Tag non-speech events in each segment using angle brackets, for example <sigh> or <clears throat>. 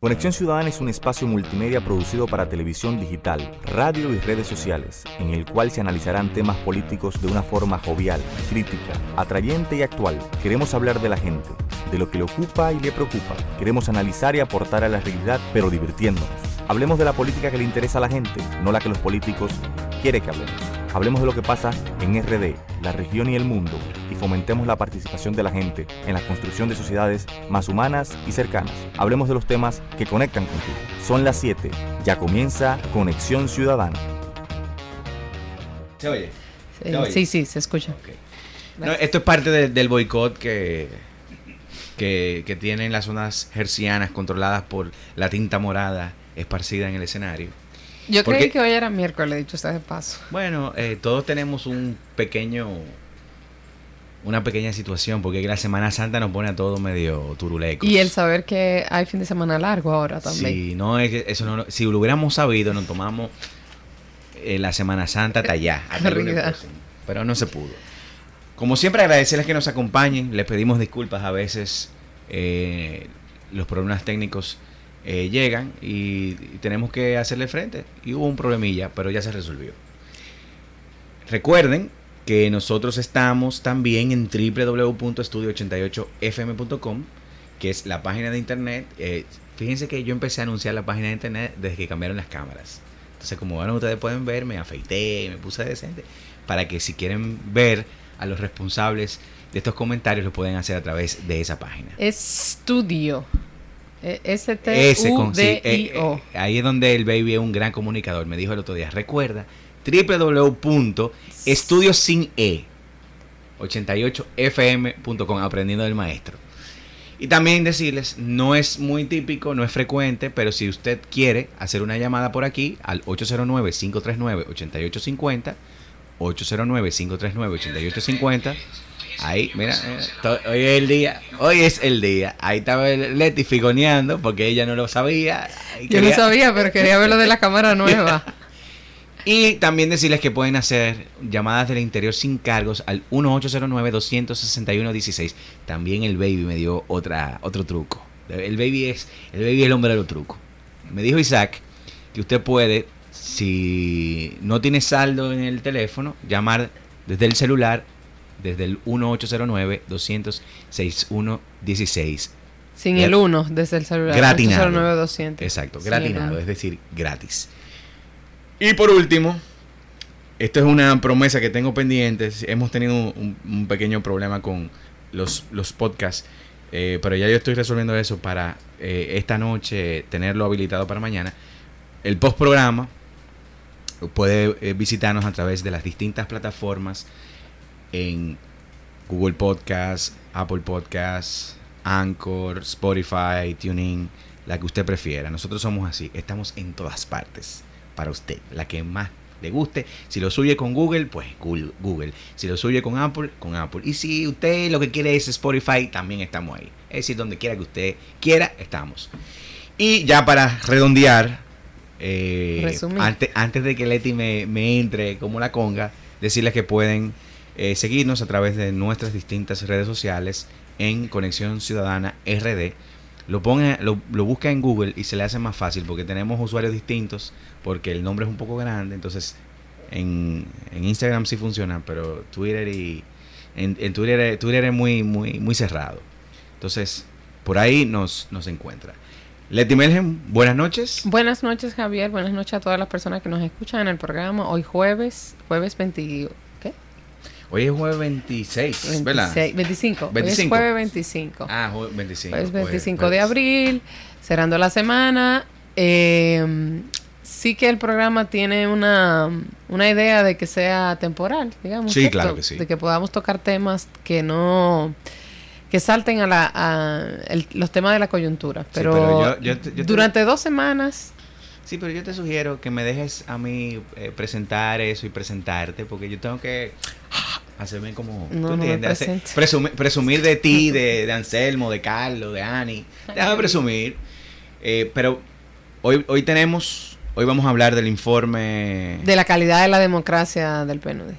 Conexión Ciudadana es un espacio multimedia producido para televisión digital, radio y redes sociales, en el cual se analizarán temas políticos de una forma jovial, crítica, atrayente y actual. Queremos hablar de la gente, de lo que le ocupa y le preocupa. Queremos analizar y aportar a la realidad, pero divirtiéndonos. Hablemos de la política que le interesa a la gente, no la que los políticos quieren que hablemos. Hablemos de lo que pasa en RD, la región y el mundo, y fomentemos la participación de la gente en la construcción de sociedades más humanas y cercanas. Hablemos de los temas que conectan contigo. Son las 7, ya comienza Conexión Ciudadana. ¿Se oye? Sí, ¿Se oye? sí, sí, se escucha. Ok. No, esto es parte de- del boicot que, que, que tienen las zonas hercianas controladas por la tinta morada esparcida en el escenario. Yo ¿Por creí que hoy era miércoles, dicho sea de paso. Bueno, eh, todos tenemos un pequeño, una pequeña situación, porque la Semana Santa nos pone a todos medio turulecos. Y el saber que hay fin de semana largo ahora también. Sí, no eso no, si lo hubiéramos sabido, nos tomamos eh, la Semana Santa hasta allá, hasta pero no se pudo. Como siempre, agradecerles que nos acompañen. Les pedimos disculpas a veces. eh, los problemas técnicos eh, llegan y, y tenemos que hacerle frente. Y hubo un problemilla, pero ya se resolvió. Recuerden que nosotros estamos también en www.estudio88fm.com, que es la página de internet. Eh, fíjense que yo empecé a anunciar la página de internet desde que cambiaron las cámaras. Entonces, como bueno, ustedes pueden ver, me afeité, me puse decente, para que si quieren ver a los responsables de estos comentarios, lo pueden hacer a través de esa página. Estudio. Ese con- sí, eh, eh, ahí es donde el baby es un gran comunicador. Me dijo el otro día, recuerda, www.estudios sin E 88fm.com, aprendiendo del maestro. Y también decirles, no es muy típico, no es frecuente, pero si usted quiere hacer una llamada por aquí al 809-539-8850, 809-539-8850, ahí, mira, hoy es el día, hoy es el día. Ahí estaba Leti figoneando porque ella no lo sabía. Yo no quería- sabía, pero quería ver lo de la cámara nueva. <laughs> y también decirles que pueden hacer llamadas del interior sin cargos al 1809-261-16. También el baby me dio otra, otro truco. El baby es el baby es el hombre de los trucos. Me dijo Isaac que usted puede, si no tiene saldo en el teléfono, llamar desde el celular, desde el 1809-200-6116. Sin el 1 desde el celular. Gratinado. 809-200. Exacto, gratinado, es decir, gratis. Y por último, esto es una promesa que tengo pendiente. Hemos tenido un, un pequeño problema con los, los podcasts, eh, pero ya yo estoy resolviendo eso para eh, esta noche tenerlo habilitado para mañana. El postprograma puede eh, visitarnos a través de las distintas plataformas en Google Podcast, Apple Podcast, Anchor, Spotify, TuneIn, la que usted prefiera. Nosotros somos así, estamos en todas partes para usted, la que más le guste. Si lo suye con Google, pues Google. Si lo suye con Apple, con Apple. Y si usted lo que quiere es Spotify, también estamos ahí. Es decir, donde quiera que usted quiera, estamos. Y ya para redondear, eh, antes, antes de que Leti me, me entre como la conga, decirles que pueden eh, seguirnos a través de nuestras distintas redes sociales en Conexión Ciudadana RD. Lo, ponga, lo, busca en Google y se le hace más fácil porque tenemos usuarios distintos, porque el nombre es un poco grande. Entonces, en, en Instagram sí funciona, pero Twitter y en, en Twitter, Twitter es muy, muy, muy cerrado. Entonces, por ahí nos, nos encuentra. Leti Melgen, buenas noches. Buenas noches, Javier. Buenas noches a todas las personas que nos escuchan en el programa. Hoy jueves, jueves 20, ¿qué? Hoy es jueves 26, ¿verdad? 26, 25. Hoy 25. es jueves 25. Ah, jueves 25. Jueves jueves- 25 de jueves. abril, cerrando la semana. Eh, sí que el programa tiene una, una idea de que sea temporal, digamos. Sí, ¿cierto? claro que sí. De que podamos tocar temas que no que salten a, la, a el- los temas de la coyuntura. Pero, pero yo- yo yo te- durante dos semanas, Sí, pero yo te sugiero que me dejes a mí eh, presentar eso y presentarte, porque yo tengo que hacerme como... No, ¿tú entiendes? Presumir, presumir de ti, de, <laughs> de Anselmo, de Carlos, de Ani. Déjame presumir. Eh, pero hoy, hoy tenemos... Hoy vamos a hablar del informe... de la calidad de la democracia del PNUD.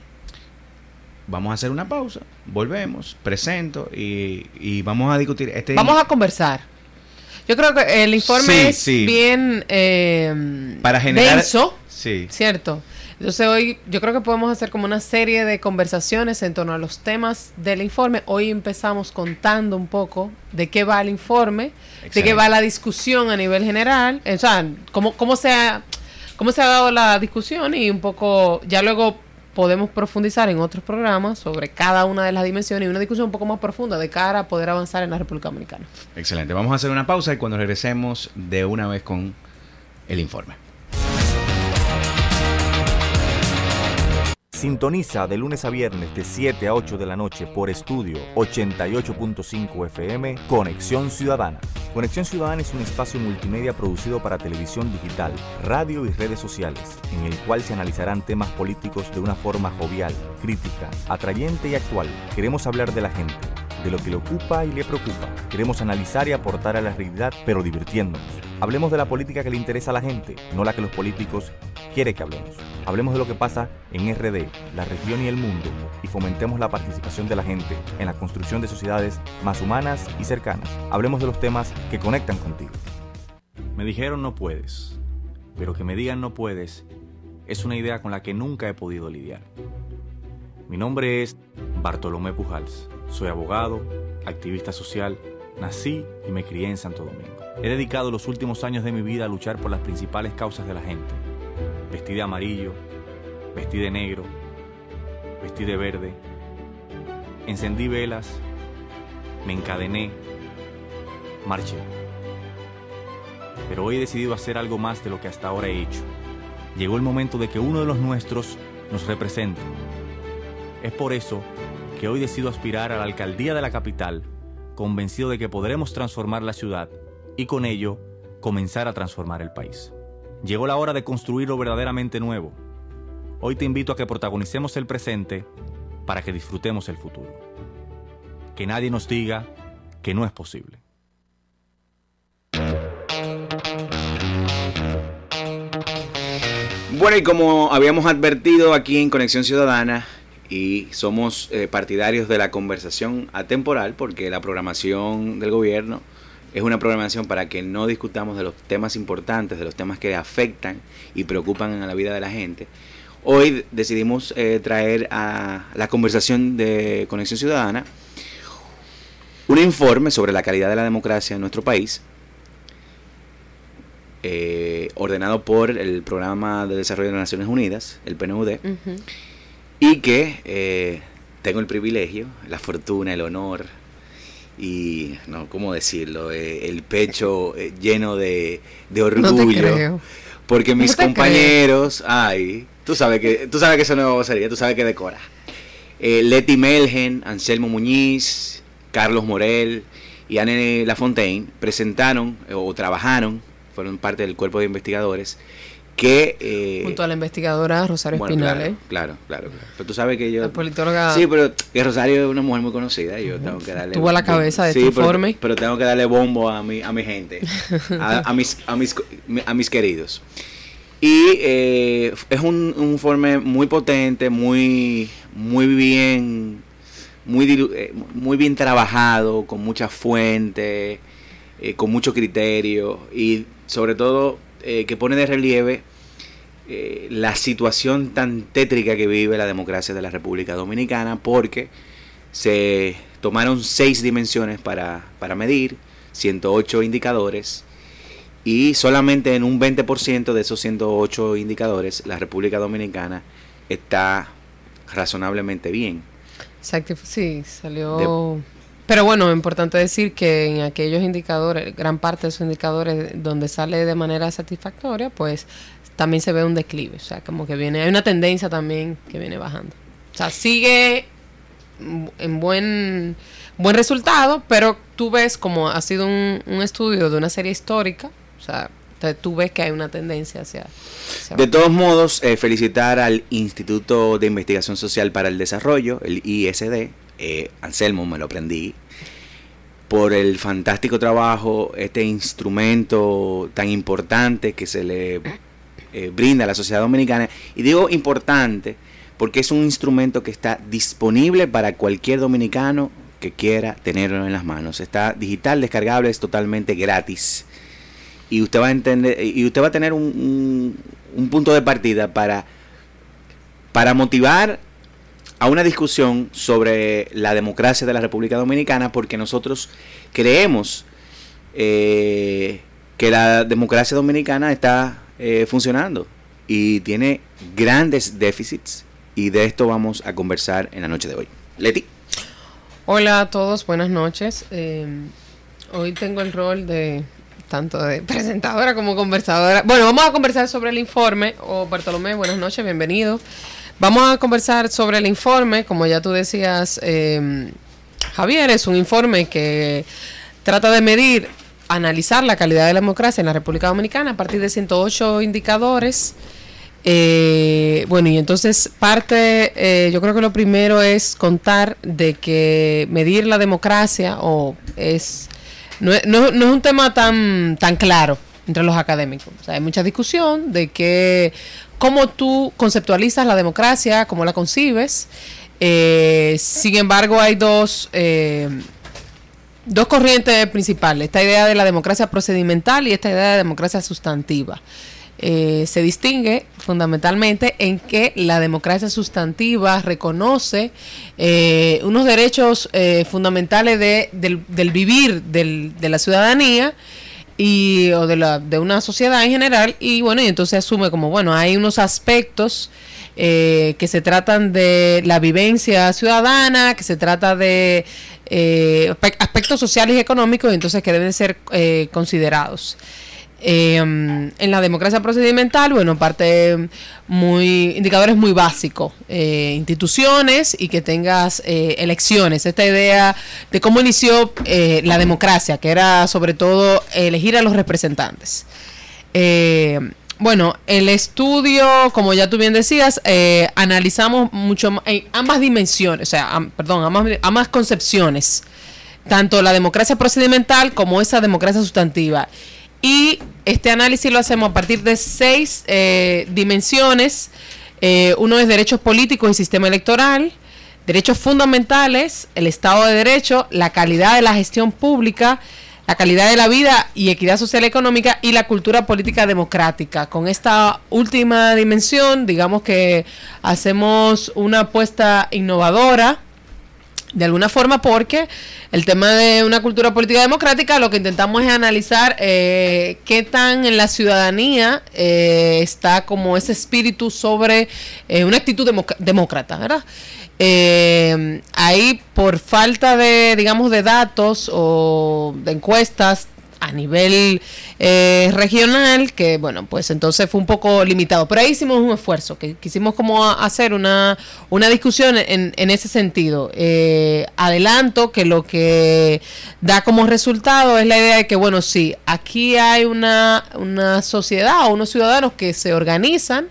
Vamos a hacer una pausa, volvemos, presento y, y vamos a discutir este... Vamos a conversar. Yo creo que el informe es bien eh, Para generar, denso, ¿cierto? Entonces hoy yo creo que podemos hacer como una serie de conversaciones en torno a los temas del informe. Hoy empezamos contando un poco de qué va el informe, de qué va la discusión a nivel general, o sea, cómo, cómo, se ha, cómo se ha dado la discusión y un poco, ya luego podemos profundizar en otros programas sobre cada una de las dimensiones y una discusión un poco más profunda de cara a poder avanzar en la República Dominicana. Excelente, vamos a hacer una pausa y cuando regresemos de una vez con el informe. Sintoniza de lunes a viernes de 7 a 8 de la noche por estudio 88.5 FM Conexión Ciudadana. Conexión Ciudadana es un espacio multimedia producido para televisión digital, radio y redes sociales, en el cual se analizarán temas políticos de una forma jovial, crítica, atrayente y actual. Queremos hablar de la gente de lo que le ocupa y le preocupa. Queremos analizar y aportar a la realidad, pero divirtiéndonos. Hablemos de la política que le interesa a la gente, no la que los políticos quieren que hablemos. Hablemos de lo que pasa en RD, la región y el mundo, y fomentemos la participación de la gente en la construcción de sociedades más humanas y cercanas. Hablemos de los temas que conectan contigo. Me dijeron no puedes, pero que me digan no puedes es una idea con la que nunca he podido lidiar. Mi nombre es Bartolomé Pujals. Soy abogado, activista social, nací y me crié en Santo Domingo. He dedicado los últimos años de mi vida a luchar por las principales causas de la gente. Vestí de amarillo, vestí de negro, vestí de verde, encendí velas, me encadené, marché. Pero hoy he decidido hacer algo más de lo que hasta ahora he hecho. Llegó el momento de que uno de los nuestros nos represente. Es por eso que hoy decido aspirar a la alcaldía de la capital, convencido de que podremos transformar la ciudad y con ello comenzar a transformar el país. Llegó la hora de construir lo verdaderamente nuevo. Hoy te invito a que protagonicemos el presente para que disfrutemos el futuro. Que nadie nos diga que no es posible. Bueno, y como habíamos advertido aquí en Conexión Ciudadana, y somos eh, partidarios de la conversación atemporal porque la programación del gobierno es una programación para que no discutamos de los temas importantes, de los temas que afectan y preocupan a la vida de la gente. Hoy decidimos eh, traer a la conversación de Conexión Ciudadana un informe sobre la calidad de la democracia en nuestro país, eh, ordenado por el Programa de Desarrollo de las Naciones Unidas, el PNUD. Y que eh, tengo el privilegio, la fortuna, el honor y, no, ¿cómo decirlo? Eh, el pecho eh, lleno de, orgullo. Porque mis compañeros, ay, tú sabes que tú sabes que eso no sería, tú sabes que decora. Leti Melgen, Anselmo Muñiz, Carlos Morel y Anne Lafontaine presentaron o trabajaron, fueron parte del cuerpo de investigadores que... Eh, Junto a la investigadora Rosario Espinal, claro, claro, claro, Pero tú sabes que yo... La politóloga... Sí, pero que Rosario es una mujer muy conocida y yo tengo que darle... Tuvo la cabeza de este informe. Pero, tengo que darle bombo a mi, a mi gente, a, mis, a, mis, a mis queridos. Y eh, es un, informe muy potente, muy, muy bien... Muy, eh, muy bien trabajado, con muchas fuentes, con mucho criterio y sobre todo que pone de relieve eh, la situación tan tétrica que vive la democracia de la República Dominicana porque se tomaron seis dimensiones para, para medir, 108 indicadores y solamente en un 20% de esos 108 indicadores la República Dominicana está razonablemente bien. Exacto, sí, salió... Pero bueno, es importante decir que en aquellos indicadores, gran parte de esos indicadores donde sale de manera satisfactoria, pues también se ve un declive. O sea, como que viene, hay una tendencia también que viene bajando. O sea, sigue en buen, buen resultado, pero tú ves como ha sido un, estudio de una serie histórica, o sea, tú ves que hay una tendencia hacia... de todos modos, eh, felicitar al Instituto de Investigación Social para el Desarrollo, el ISD, eh, Anselmo, me lo aprendí, por el fantástico trabajo, este instrumento tan importante que se le eh, brinda a la sociedad dominicana. Y digo importante porque es un instrumento que está disponible para cualquier dominicano que quiera tenerlo en las manos. Está digital, descargable, es totalmente gratis. y usted va a entender y usted va a tener un, un, punto de partida para para motivar a una discusión sobre la democracia de la República Dominicana porque nosotros creemos eh, que la democracia dominicana está eh, funcionando y tiene grandes déficits y de esto vamos a conversar en la noche de hoy. Leti. Hola a todos, buenas noches. Eh, hoy tengo el rol de tanto de <laughs> presentadora como conversadora. Bueno, vamos a conversar sobre el informe. O oh, Bartolomé, buenas noches, bienvenido. Vamos a conversar sobre el informe, como ya tú decías, eh, Javier, es un informe que trata de medir, analizar la calidad de la democracia en la República Dominicana a partir de 108 indicadores. Eh, bueno, y entonces parte, eh, yo creo que lo primero es contar de que medir la democracia o es no, no, es un tema tan, tan claro entre los académicos. hay mucha discusión de que cómo tú conceptualizas la democracia, cómo la concibes. Eh, sin embargo, hay dos, eh, dos corrientes principales. Esta idea de la democracia procedimental y esta idea de democracia sustantiva. Eh, se distingue fundamentalmente en que la democracia sustantiva reconoce eh, unos derechos eh, fundamentales de, del, vivir de la ciudadanía y o de, la, de una sociedad en general y bueno y entonces asume como bueno hay unos aspectos que se tratan de la vivencia ciudadana que se trata de aspectos sociales y económicos entonces que deben ser considerados eh, en la democracia procedimental, bueno, parte muy, indicadores muy básicos, eh, instituciones y que tengas eh, elecciones. Esta idea de cómo inició la democracia, que era sobre todo elegir a los representantes. bueno, el estudio, como ya tú bien decías, analizamos mucho en ambas dimensiones, o sea, perdón, ambas concepciones, tanto la democracia procedimental como esa democracia sustantiva. Y este análisis lo hacemos a partir de seis eh, dimensiones. Eh, uno es derechos políticos y sistema electoral, derechos fundamentales, el Estado de Derecho, la calidad de la gestión pública, la calidad de la vida y equidad social y económica y la cultura política democrática. Con esta última dimensión, digamos que hacemos una apuesta innovadora de alguna forma porque el tema de una cultura política democrática lo que intentamos es analizar eh, qué tan en la ciudadanía eh, está como ese espíritu sobre eh, una actitud demócrata, ¿verdad? ahí por falta de, digamos, de datos o de encuestas a nivel eh, regional, que bueno, pues entonces fue un poco limitado. Pero ahí hicimos un esfuerzo, que quisimos como hacer una, una discusión en, en ese sentido. Eh, adelanto que lo que da como resultado es la idea de que, bueno, sí, aquí hay una, una sociedad o unos ciudadanos que se organizan,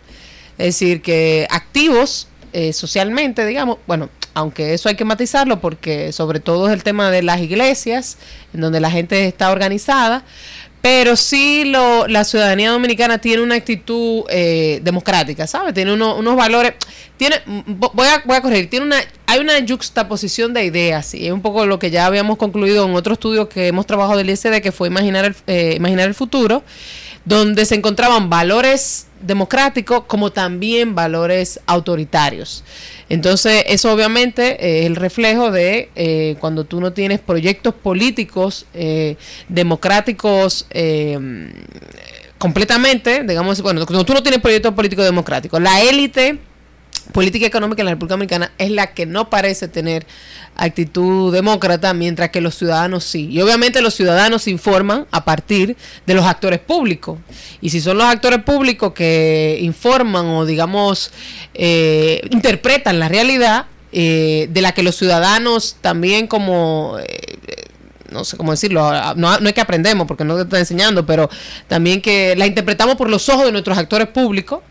es decir, que activos eh, socialmente, digamos, bueno, aunque eso hay que matizarlo porque sobre todo es el tema de las iglesias, en donde la gente está organizada, pero sí lo, la ciudadanía dominicana tiene una actitud eh, democrática, ¿sabes? Tiene unos valores, tiene, voy a, voy a corregir, tiene una, hay una juxtaposición de ideas, y es un poco lo que ya habíamos concluido en otro estudio que hemos trabajado del ISD, que fue Imaginar el, eh, Imaginar el Futuro, donde se encontraban valores democráticos como también valores autoritarios. Entonces, eso obviamente es el reflejo de eh, cuando tú no tienes proyectos políticos eh, democráticos eh, completamente, digamos, bueno, cuando tú no tienes proyectos políticos democráticos, la élite política económica en la República Dominicana es la que no parece tener actitud demócrata, mientras que los ciudadanos sí. Y obviamente los ciudadanos informan a partir de los actores públicos. Y si son los actores públicos que informan o, digamos, eh, interpretan la realidad, eh, de la que los ciudadanos también como... Eh, no sé cómo decirlo, no, no es que aprendemos porque no te está enseñando, pero también que la interpretamos por los ojos de nuestros actores públicos,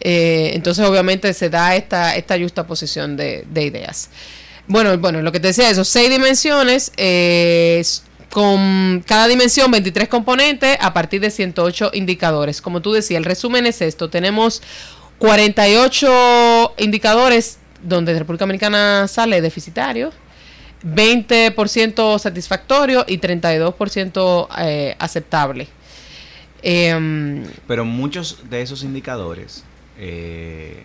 eh, entonces, obviamente, se da esta, esta justa posición de, ideas. Bueno, bueno, lo que te decía, esos seis dimensiones, eh, con cada dimensión 23 componentes a partir de 108 indicadores. Como tú decías, el resumen es esto. Tenemos 48 indicadores donde República Dominicana sale deficitario, 20% satisfactorio y 32% eh, aceptable. Em, Pero muchos de esos indicadores eh,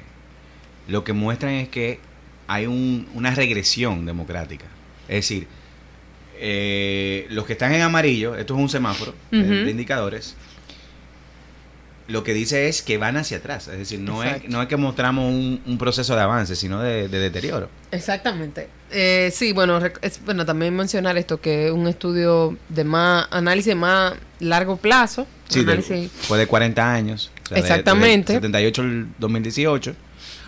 lo que muestran es que hay un- una regresión democrática. Es decir, eh, los que están en amarillo, esto es un semáforo eh, de indicadores, lo que dice es que van hacia atrás. Es decir, no, es, Exacto. no es que mostramos un, un proceso de avance, sino de, de deterioro. Exactamente. Eh, sí, bueno, es, bueno, también mencionar esto, que es un estudio de más análisis de más largo plazo. Sí, de- análisis- fue de 40 años. Sea, de- Exactamente. de 78 al 2018.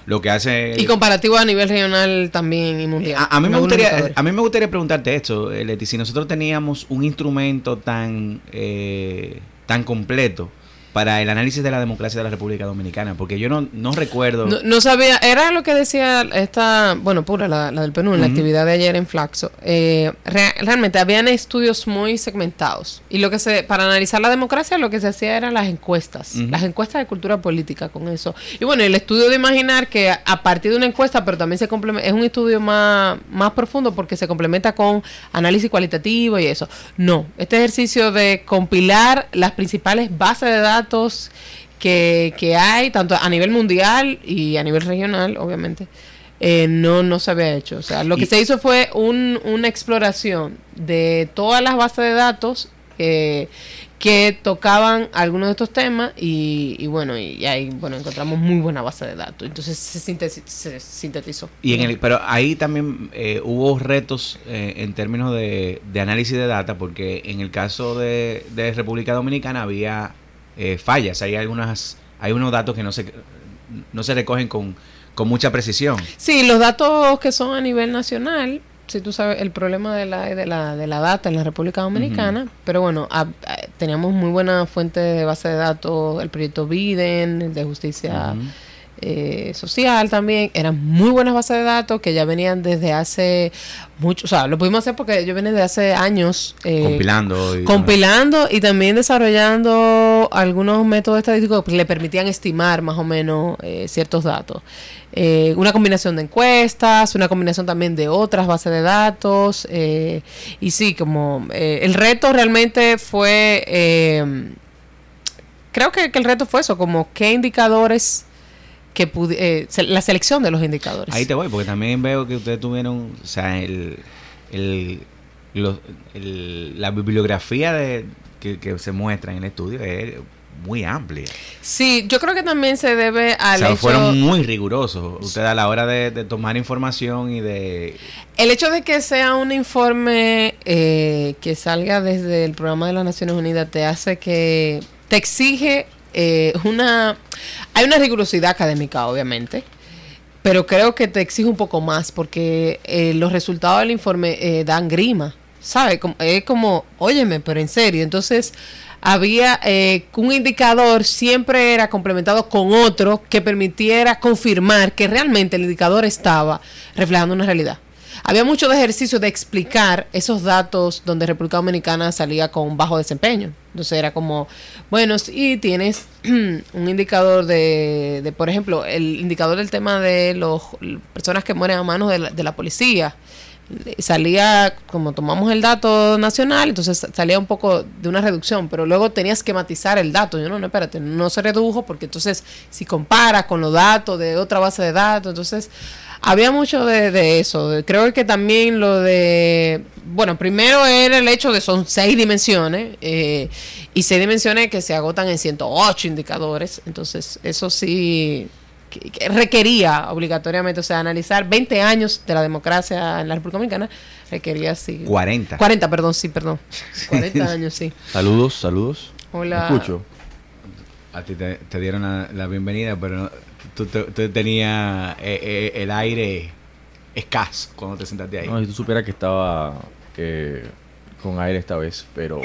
Lo que hace... y comparativo a nivel regional también y mundial. A, a mí me gustaría, a mí me gustaría preguntarte esto, eh, Leti, si nosotros teníamos un instrumento tan, eh, tan completo para el análisis de la democracia de la República Dominicana, porque yo no, no recuerdo... No, no sabía, era lo que decía esta, bueno, pura, la, la del PNU, en la actividad de ayer en Flaxo. Eh, rea- realmente habían estudios muy segmentados. Y lo que se, para analizar la democracia, lo que se hacía eran las encuestas, las encuestas de cultura política con eso. Y bueno, el estudio de imaginar que a- a partir de una encuesta, pero también se complementa, es un estudio más, más profundo porque se complementa con análisis cualitativo y eso. No, este ejercicio de compilar las principales bases de datos que, que hay, tanto a nivel mundial y a nivel regional, obviamente, eh, no, no se había hecho. O sea, lo que Y- se hizo fue un- una exploración de todas las bases de datos eh, que tocaban algunos de estos temas y, y bueno, y ahí bueno encontramos muy buena base de datos. Entonces se, se sintetizó. Y en el, pero ahí también eh, hubo retos eh, en términos de, de análisis de data, porque en el caso de, de República Dominicana había eh, fallas, hay algunas, hay unos datos que no se, no se recogen con, con mucha precisión. Sí, los datos que son a nivel nacional, si tú sabes el problema de la, de la, de la data en la República Dominicana, pero bueno, a- a- teníamos muy buena fuente de base de datos, el proyecto Biden, el de justicia. Eh, social también, eran muy buenas bases de datos que ya venían desde hace mucho, o sea, lo pudimos hacer porque yo venía de hace años eh, compilando. y- compilando y también desarrollando algunos métodos estadísticos que le permitían estimar más o menos eh, ciertos datos. Eh, una combinación de encuestas, una combinación también de otras bases de datos. eh, y sí, como eh, el reto realmente fue, eh, creo que, que el reto fue eso, como qué indicadores que eh, se- la selección de los indicadores. Ahí te voy, porque también veo que ustedes tuvieron, o sea, el, el, los- el- la bibliografía de, que, que se muestra en el estudio es muy amplia. Sí, yo creo que también se debe al o sea, hecho... fueron muy rigurosos ustedes a la hora de, de tomar información y de... El hecho de que sea un informe eh, que salga desde el programa de las Naciones Unidas te hace que te exige eh, una... Hay una rigurosidad académica, obviamente, pero creo que te exige un poco más porque eh, los resultados del informe eh, dan grima, ¿sabes? Es como, óyeme, pero en serio. Entonces, había eh, un indicador siempre era complementado con otro que permitiera confirmar que realmente el indicador estaba reflejando una realidad. Había mucho de ejercicio de explicar esos datos donde República Dominicana salía con bajo desempeño. Entonces era como, bueno, sí, tienes <clears throat> un indicador de, de, por ejemplo, el indicador del tema de las personas que mueren a manos de la, de la policía salía, como tomamos el dato nacional, entonces salía un poco de una reducción, pero luego tenías que matizar el dato. Yo no, no, espérate, no se redujo porque entonces si comparas con los datos de otra base de datos, entonces había mucho de, de eso. Creo que también lo de, bueno, primero era el hecho de son seis dimensiones eh, y seis dimensiones que se agotan en 108 indicadores, entonces eso sí que- que requería obligatoriamente, o sea, analizar 20 años de la democracia en la República Dominicana, requería sí. 40. 40, perdón, sí, perdón. 40 años, sí. Saludos, saludos. Hola. ¿Me escucho? A ti te, te dieron la, la bienvenida, pero no- tú, tú- tú tenías eh, eh, el aire escaso cuando te sentaste ahí. No, si tú supieras que estaba eh, con aire esta vez, pero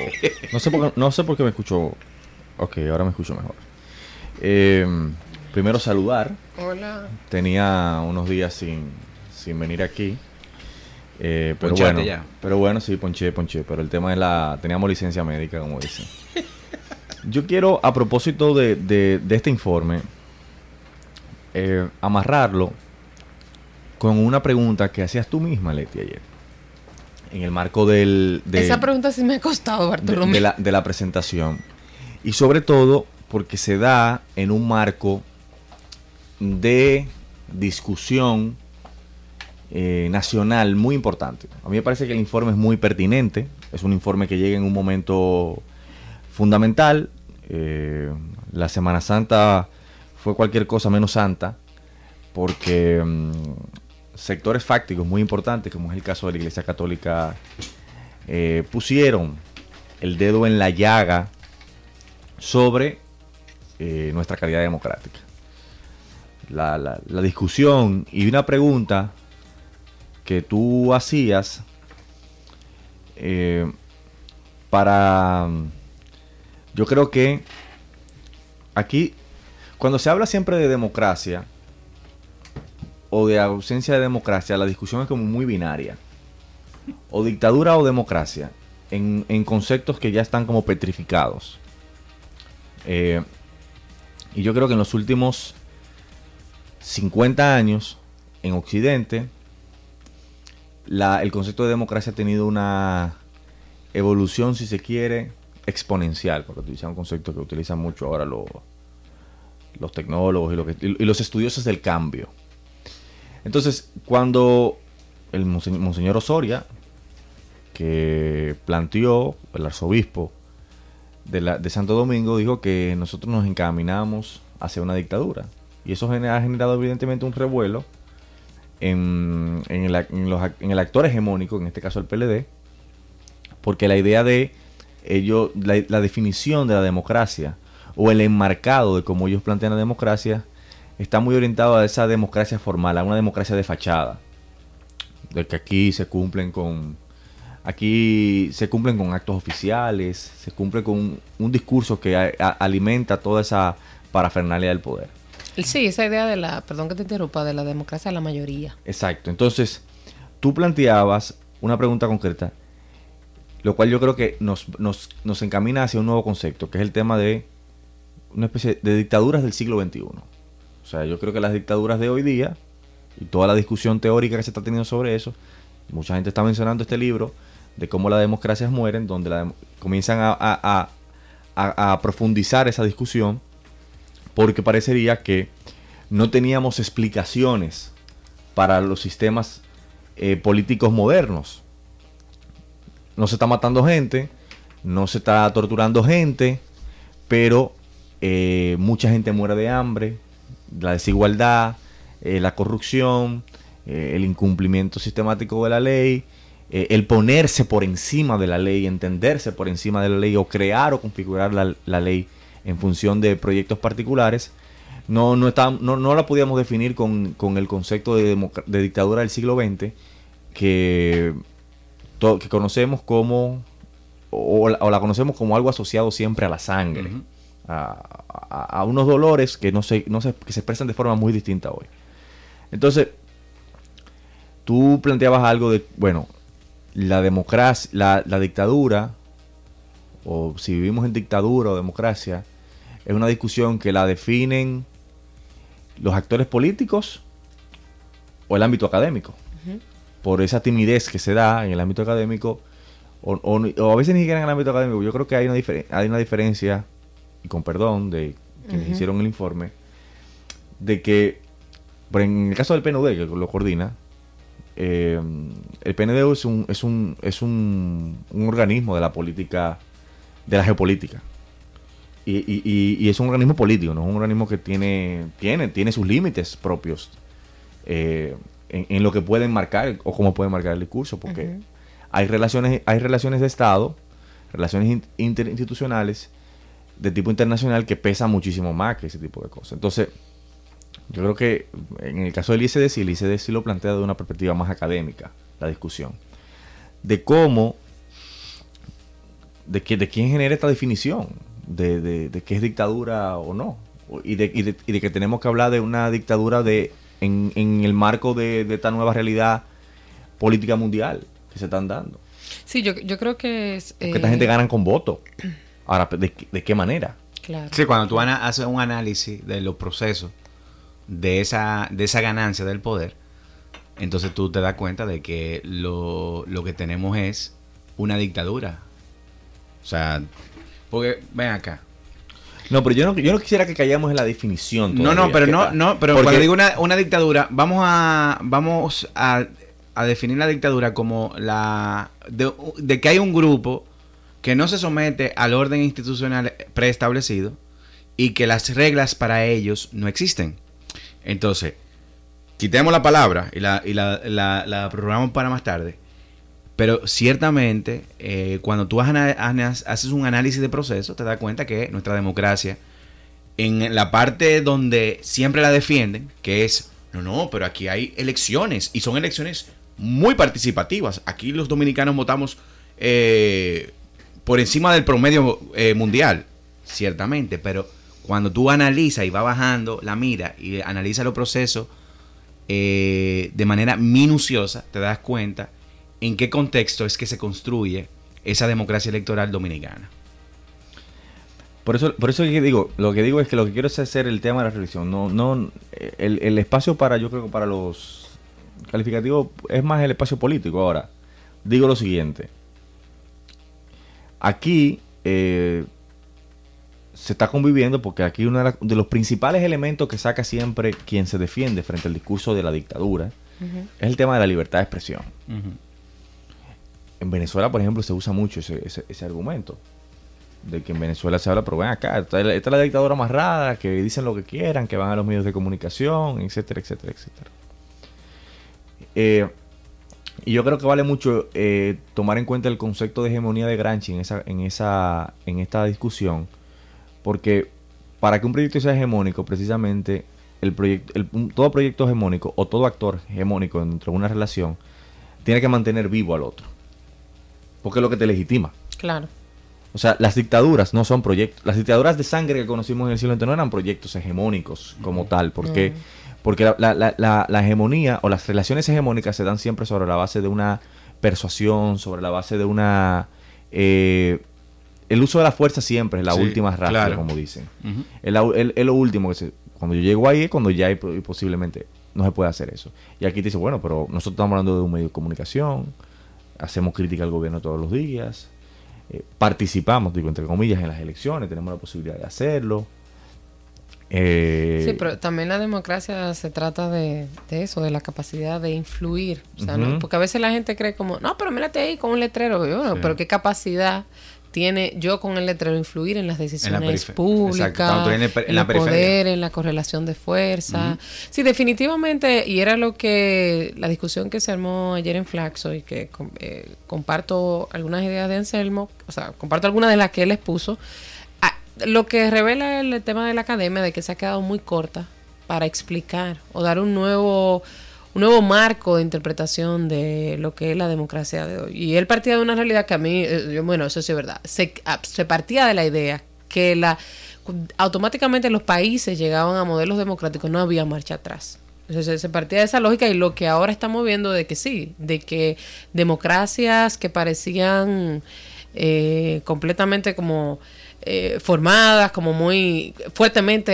no sé por qué, no sé por qué me escucho. Ok, ahora me escucho mejor. Eh, primero saludar. Hola. Tenía unos días sin, sin venir aquí. Eh, pero bueno, ya. pero bueno, sí, ponché, ponché. Pero el tema es la... Teníamos licencia médica, como dicen. <laughs> Yo quiero, a propósito de, de- de este informe, eh, amarrarlo con una pregunta que hacías tú misma, Leti, ayer. En el marco del... de- Esa pregunta sí me ha costado, de, Bartolomé. de la, de la presentación. Y sobre todo porque se da en un marco de discusión eh, nacional muy importante. A mí me parece que el informe es muy pertinente, es un informe que llega en un momento fundamental. Eh, la Semana Santa fue cualquier cosa menos santa, porque mm, sectores fácticos muy importantes, como es el caso de la Iglesia Católica, eh, pusieron el dedo en la llaga sobre nuestra calidad democrática la, la, discusión y una pregunta que tú hacías eh, para... Yo creo que aquí, cuando se habla siempre de democracia o de ausencia de democracia, la discusión es como muy binaria. O dictadura o democracia, en, en conceptos que ya están como petrificados. Eh, y yo creo que en los últimos 50 años en Occidente, el concepto de democracia ha tenido una evolución, si se quiere, exponencial, porque utilizar un concepto que utilizan mucho ahora los, tecnólogos y, los estudiosos del cambio. Entonces, cuando el Monseñor Osoria, que planteó el arzobispo de, de Santo Domingo, dijo que nosotros nos encaminamos hacia una dictadura. Y eso ha generado evidentemente un revuelo en, el, actor hegemónico, en este caso el PLD, porque la idea de ellos, la, definición de la democracia o el enmarcado de cómo ellos plantean la democracia está muy orientado a esa democracia formal, a una democracia de fachada, de que aquí se cumplen con aquí se cumplen con actos oficiales, se cumple con un, discurso que alimenta toda esa parafernalia del poder. Sí, esa idea de la, perdón que te interrumpa, de la democracia de la mayoría. Exacto. Entonces, tú planteabas una pregunta concreta, lo cual yo creo que nos, nos, nos encamina hacia un nuevo concepto, que es el tema de una especie de dictaduras del siglo XXI. O sea, yo creo que las dictaduras de hoy día y toda la discusión teórica que se está teniendo sobre eso, mucha gente está mencionando este libro de cómo las democracias mueren, donde la, comienzan a, a, a, a profundizar esa discusión porque parecería que no teníamos explicaciones para los sistemas eh, políticos modernos. No se está matando gente, no se está torturando gente, pero eh, mucha gente muere de hambre, la desigualdad, eh, la corrupción, el incumplimiento sistemático de la ley, el ponerse por encima de la ley, entenderse por encima de la ley o crear o configurar la ley en función de proyectos particulares, no, no, no, no la podíamos definir con, el concepto de, dictadura del siglo XX que, que conocemos como, o, la conocemos como algo asociado siempre a la sangre, a, unos dolores que, no se, no se, que se expresan de forma muy distinta hoy. Entonces, tú planteabas algo de, bueno, la democracia, la, la dictadura, o si vivimos en dictadura o democracia, es una discusión que la definen los actores políticos o el ámbito académico. Por esa timidez que se da en el ámbito académico, o, a veces ni siquiera en el ámbito académico. Yo creo que hay una, hay una diferencia, y con perdón de quienes hicieron el informe, de que, en el caso del PNUD, que lo coordina, eh, el PND es un, es un, es un, un organismo de la política, de la geopolítica. Y, es un organismo político, no es un organismo que tiene, tiene, tiene sus límites propios eh, en, lo que pueden marcar o cómo pueden marcar el discurso, porque hay, relaciones, hay relaciones de Estado, relaciones interinstitucionales de tipo internacional que pesan muchísimo más que ese tipo de cosas. Entonces, yo creo que en el caso del ICD, el ICD sí lo plantea de una perspectiva más académica, la discusión, de cómo, de, que, de quién genera esta definición de, de, qué es dictadura o no. Y de, y, de, que tenemos que hablar de una dictadura de en, en el marco de, esta nueva realidad política mundial que se están dando. Sí, yo, yo creo que es... Porque esta gente eh, gana con voto. Ahora, ¿de, ¿de, qué manera? Claro. Sí, cuando tú haces un análisis de los procesos de esa, de esa ganancia del poder, entonces tú te das cuenta de que lo, lo que tenemos es una dictadura. O sea, porque, ven acá. No, pero yo no, yo no quisiera que callemos en la definición. No, no, pero no, no, pero porque- cuando digo una, una dictadura, vamos a, vamos a, a definir la dictadura como la de, de que hay un grupo que no se somete al orden institucional preestablecido y que las reglas para ellos no existen. Entonces, quitemos la palabra y la, y la, la- la programamos para más tarde. Pero ciertamente, eh, cuando tú haces un análisis de proceso, te das cuenta que nuestra democracia, en la parte donde siempre la defienden, que es, no, no, pero aquí hay elecciones y son elecciones muy participativas. Aquí los dominicanos votamos eh, por encima del promedio eh, mundial, ciertamente, pero cuando tú analizas y va bajando la mira y analiza los procesos eh, de manera minuciosa, te das cuenta en qué contexto es que se construye esa democracia electoral dominicana. Por eso, por eso que digo, lo que digo es que lo que quiero es hacer el tema de la reflexión. No, no, el, el espacio para, yo creo que para los calificativos es más el espacio político. Ahora, digo lo siguiente. Aquí eh, se está conviviendo porque aquí uno de, la- de los principales elementos que saca siempre quien se defiende frente al discurso de la dictadura es el tema de la libertad de expresión. En Venezuela, por ejemplo, se usa mucho ese, ese- ese argumento. De que en Venezuela se habla, pero ven acá, esta es la- dictadura más rara, que dicen lo que quieran, que van a los medios de comunicación, etcétera, etcétera, etcétera. Eh, y yo creo que vale mucho eh, tomar en cuenta el concepto de hegemonía de Gramsci en esa, en esa, en esta discusión, porque para que un proyecto sea hegemónico, precisamente el proyecto, el- todo proyecto hegemónico o todo actor hegemónico dentro de una relación tiene que mantener vivo al otro, porque es lo que te legitima. Claro. O sea, las dictaduras no son proyectos. Las dictaduras de sangre que conocimos en el siglo XX no eran proyectos hegemónicos como tal. Porque, porque la, la- la- la- la hegemonía o las relaciones hegemónicas se dan siempre sobre la base de una persuasión, sobre la base de una... eh, el uso de la fuerza siempre es la Sí, última ratio, claro. como dicen. Es, la- el- es lo último que se... Cuando yo llego ahí es cuando ya hay, po- posiblemente no se puede hacer eso. Y aquí te dice, bueno, pero nosotros estamos hablando de un medio de comunicación, hacemos crítica al gobierno todos los días, eh, participamos, digo, entre comillas, en las elecciones, tenemos la posibilidad de hacerlo. Eh, Sí, pero también la democracia se trata de, de eso, de la capacidad de influir. O sea, ¿no? Porque a veces la gente cree como, no, pero mírate ahí con un letrero. Y bueno, Sí. pero ¿qué capacidad tiene yo con el letrero influir en las decisiones públicas, en el en en la poder, en la correlación de fuerza? Sí, definitivamente, y era lo que la discusión que se armó ayer en Flaxo y que eh, comparto algunas ideas de Anselmo, o sea, comparto algunas de las que él expuso. Ah, lo que revela el tema de la academia de que se ha quedado muy corta para explicar o dar un nuevo un nuevo marco de interpretación de lo que es la democracia de hoy. Y él partía de una realidad que a mí, eh, yo, bueno, eso sí es verdad, se, ah, se partía de la idea que la automáticamente los países llegaban a modelos democráticos, no había marcha atrás. Entonces se partía de esa lógica y lo que ahora estamos viendo de que sí, de que democracias que parecían eh, completamente como eh, formadas, como muy fuertemente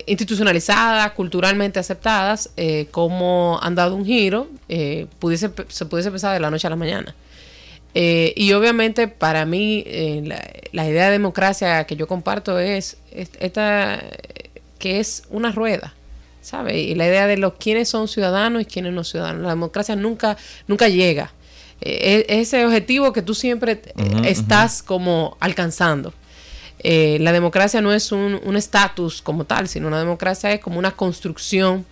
eh, institucionalizadas, culturalmente aceptadas, eh, como han dado un giro, eh, pudiese, se pudiese pensar de la noche a la mañana. Y obviamente para mí la, la idea de democracia que yo comparto es, es- esta que es una rueda, ¿sabes? Y la idea de los quiénes son ciudadanos y quiénes no ciudadanos. La democracia nunca nunca llega. Es ese objetivo que tú siempre estás como alcanzando. Eh, la democracia no es un un estatus como tal, sino una democracia es como una construcción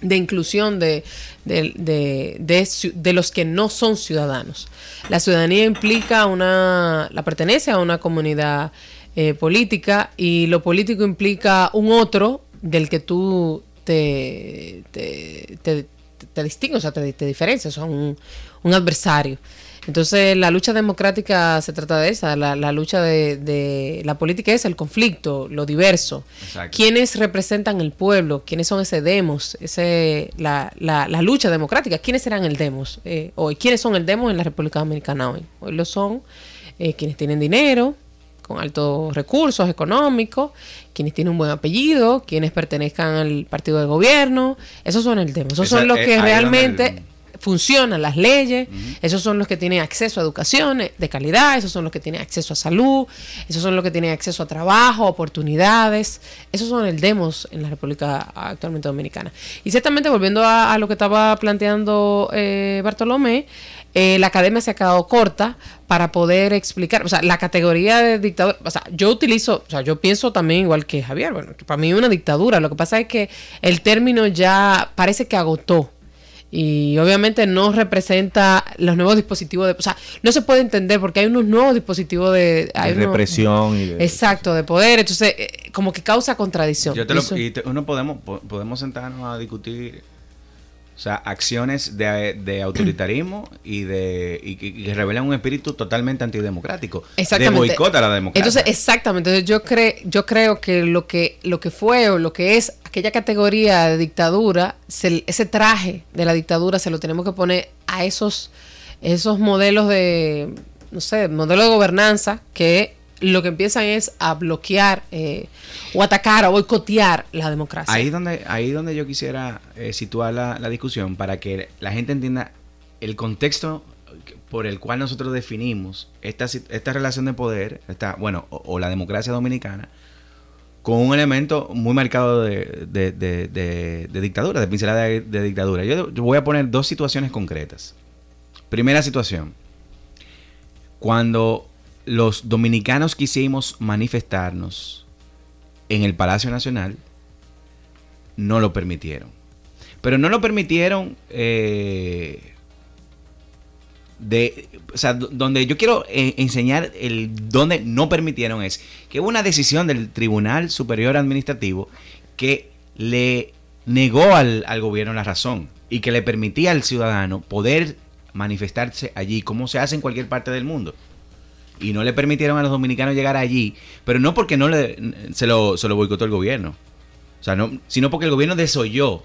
de inclusión de, de, de- de los que no son ciudadanos. La ciudadanía implica una, la pertenencia a una comunidad eh, política y lo político implica un otro del que tú te, te, te, te distingues, o sea, te, te diferencias, o sea, un, un adversario. Entonces, la lucha democrática se trata de esa, la, la lucha de, de la política es el conflicto, lo diverso. Exacto. ¿Quiénes representan el pueblo? ¿Quiénes son ese demos? Ese, la, la, la lucha democrática. ¿Quiénes serán el demos eh, hoy? ¿Quiénes son el demos en la República Dominicana hoy? Hoy lo son eh, quienes tienen dinero, con altos recursos económicos, quienes tienen un buen apellido, quienes pertenezcan al partido de gobierno. Esos son el demos. Esos Esa- son los eh, que donde realmente funcionan las leyes, esos son los que tienen acceso a educación de calidad, esos son los que tienen acceso a salud, esos son los que tienen acceso a trabajo, oportunidades, esos son el demos en la República actualmente dominicana. Y ciertamente volviendo a, lo que estaba planteando eh, Bartolomé, eh, la academia se ha quedado corta para poder explicar, o sea, la categoría de dictadura, o sea, yo utilizo, o sea, yo pienso también igual que Javier, bueno, para mí es una dictadura, lo que pasa es que el término ya parece que agotó y obviamente no representa los nuevos dispositivos de, o sea, no se puede entender porque hay unos nuevos dispositivos de, represión y de, exacto, de poder, entonces eh, como que causa contradicción. Yo te lo, y uno podemos podemos sentarnos a discutir o sea, acciones de, autoritarismo y de y, que revelan un espíritu totalmente antidemocrático. Exactamente. De boicot a la democracia. Entonces, exactamente. Entonces, yo, creo yo creo que lo, que lo que fue o lo que es aquella categoría de dictadura, ese traje de la dictadura se lo tenemos que poner a esos, esos modelos de, no sé, modelos de gobernanza que lo que empiezan es a bloquear eh, o atacar o boicotear la democracia. Ahí donde, ahí donde yo quisiera eh, situar la, discusión para que la gente entienda el contexto por el cual nosotros definimos esta, esta relación de poder, esta, bueno, o, la democracia dominicana, con un elemento muy marcado de, de, dictadura, de pincelada de, dictadura. yo voy a poner dos situaciones concretas. Primera situación. Cuando los dominicanos quisimos manifestarnos en el Palacio Nacional, no lo permitieron. Pero no lo permitieron eh, de, o sea, donde yo quiero eh, enseñar el donde no permitieron es que hubo una decisión del Tribunal Superior Administrativo que le negó al, al gobierno la razón y que le permitía al ciudadano poder manifestarse allí como se hace en cualquier parte del mundo y no le permitieron a los dominicanos llegar allí, pero no porque no le, se, lo, se lo boicotó el gobierno, o sea, no, sino porque el gobierno desoyó,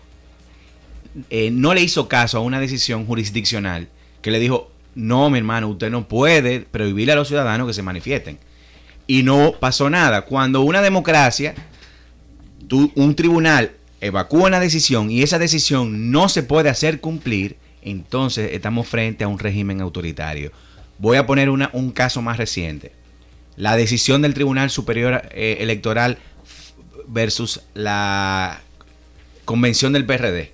eh, no le hizo caso a una decisión jurisdiccional que le dijo, no, mi hermano, usted no puede prohibirle a los ciudadanos que se manifiesten. Y no pasó nada. Cuando una democracia, un tribunal evacúa una decisión y esa decisión no se puede hacer cumplir, entonces estamos frente a un régimen autoritario. Voy a poner un caso más reciente. La decisión del Tribunal Superior eh, Electoral versus la convención del PRD,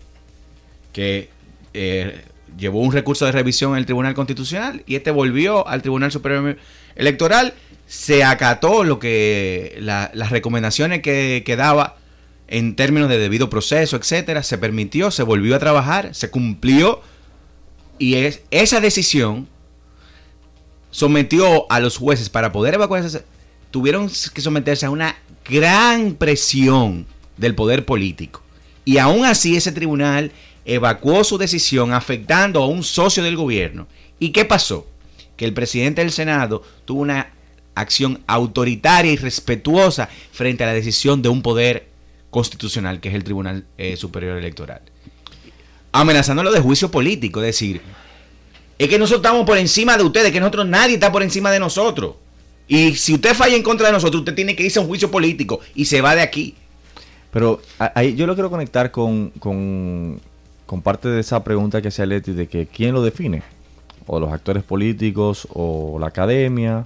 que eh, llevó un recurso de revisión en el Tribunal Constitucional y este volvió al Tribunal Superior Electoral, se acató lo que las recomendaciones que, que, daba en términos de debido proceso, etcétera, se permitió, se volvió a trabajar, se cumplió y es, esa decisión sometió a los jueces para poder evacuarse, tuvieron que someterse a una gran presión del poder político. Y aún así ese tribunal evacuó su decisión afectando a un socio del gobierno. ¿Y qué pasó? Que el presidente del Senado tuvo una acción autoritaria y respetuosa frente a la decisión de un poder constitucional, que es el Tribunal eh, Superior Electoral. Amenazándolo de juicio político, es decir, es que nosotros estamos por encima de ustedes, que nosotros nadie está por encima de nosotros. Y si usted falla en contra de nosotros, usted tiene que irse a un juicio político y se va de aquí. Pero ahí yo lo quiero conectar con, con, parte de esa pregunta que hacía Leti de que quién lo define. O los actores políticos o la academia.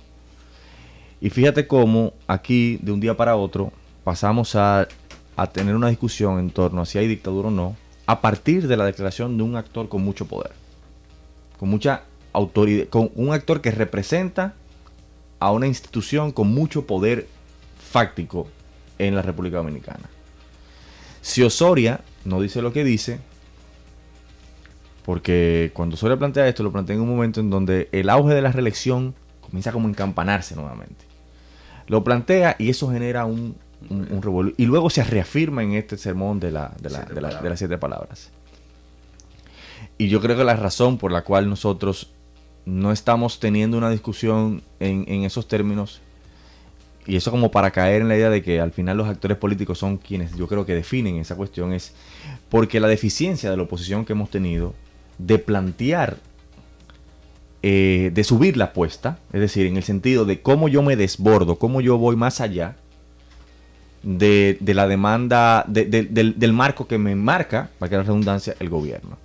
Y fíjate cómo aquí, de un día para otro, pasamos a, a tener una discusión en torno a si hay dictadura o no, a partir de la declaración de un actor con mucho poder con mucha autoridad, con un actor que representa a una institución con mucho poder fáctico en la República Dominicana. Si Osoria no dice lo que dice, porque cuando Osoria plantea esto, lo plantea en un momento en donde el auge de la reelección comienza como a encampanarse nuevamente. Lo plantea y eso genera un, un, Y luego se reafirma en este sermón de, la, de, de las siete palabras. Y yo creo que la razón por la cual nosotros no estamos teniendo una discusión en, esos términos, y eso como para caer en la idea de que al final los actores políticos son quienes yo creo que definen esa cuestión, es porque la deficiencia de la oposición que hemos tenido de plantear, eh, de subir la apuesta, es decir, en el sentido de cómo yo me desbordo, cómo yo voy más allá de, la demanda, del, del marco que me marca, para que la redundancia, el gobierno.